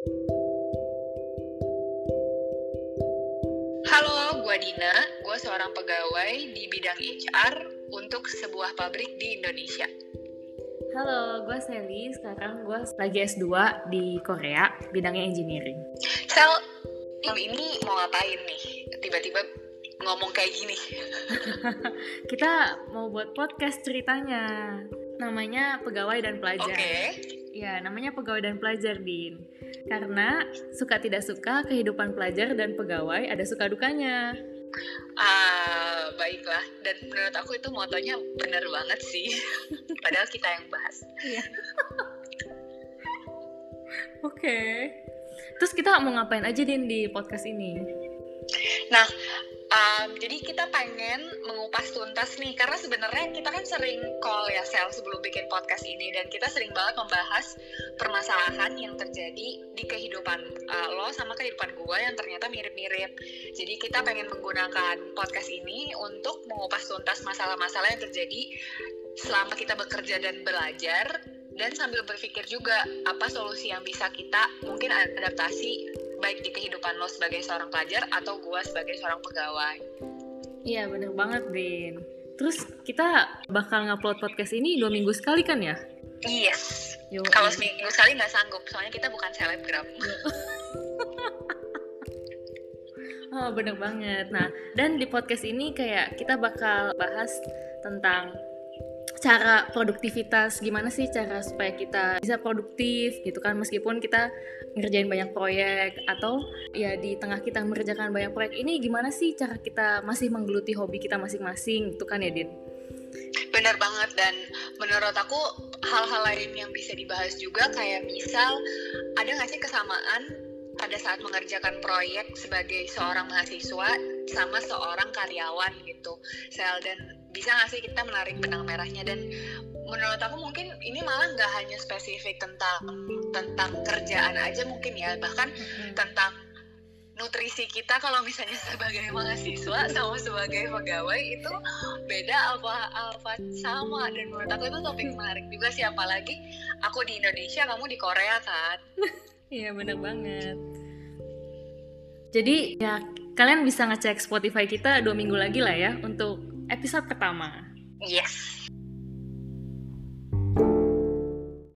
Halo, gue Dina. Gue seorang pegawai di bidang HR untuk sebuah pabrik di Indonesia. Halo, gue Sally. Sekarang gue lagi S2 di Korea, bidangnya engineering. Sel, ini mau ngapain nih? Tiba-tiba ngomong kayak gini. Kita mau buat podcast ceritanya. Namanya Pegawai dan Pelajar. Oke. Ya, namanya Pegawai dan Pelajar, Din. Karena suka tidak suka kehidupan pelajar dan pegawai ada suka dukanya. Ah, baiklah. Dan menurut aku itu motonya bener banget sih. Padahal kita yang bahas. Iya. Oke. Terus kita mau ngapain aja, Din, di podcast ini? Nah, um, jadi kita pengen mengupas tuntas nih, karena sebenarnya kita kan sering call ya sel sebelum bikin podcast ini, dan kita sering banget membahas permasalahan yang terjadi di kehidupan uh, lo sama kehidupan gue yang ternyata mirip-mirip. Jadi kita pengen menggunakan podcast ini untuk mengupas tuntas masalah-masalah yang terjadi selama kita bekerja dan belajar, dan sambil berpikir juga apa solusi yang bisa kita mungkin adaptasi baik di kehidupan lo sebagai seorang pelajar atau gue sebagai seorang pegawai. Iya, bener banget, Din. Terus kita bakal ngupload podcast ini dua minggu sekali kan ya? Yes. Kalau seminggu sekali nggak sanggup, soalnya kita bukan selebgram. Oh, bener banget. Nah, dan di podcast ini kayak kita bakal bahas tentang cara produktivitas gimana sih cara supaya kita bisa produktif gitu kan meskipun kita ngerjain banyak proyek atau ya di tengah kita mengerjakan banyak proyek ini gimana sih cara kita masih menggeluti hobi kita masing-masing itu kan ya Din? Bener banget dan menurut aku hal-hal lain yang bisa dibahas juga kayak misal ada nggak sih kesamaan pada saat mengerjakan proyek sebagai seorang mahasiswa sama seorang karyawan gitu sel dan bisa nggak sih kita menarik benang merahnya? Dan menurut aku mungkin ini malah nggak hanya spesifik tentang tentang kerjaan aja mungkin ya. Bahkan tentang nutrisi kita kalau misalnya sebagai mahasiswa sama sebagai pegawai itu beda apa apa sama. Dan menurut aku itu topik menarik juga sih. Apalagi aku di Indonesia kamu di Korea kan? Iya bener banget. Jadi ya kalian bisa ngecek Spotify kita dua minggu lagi lah ya untuk episode pertama. yes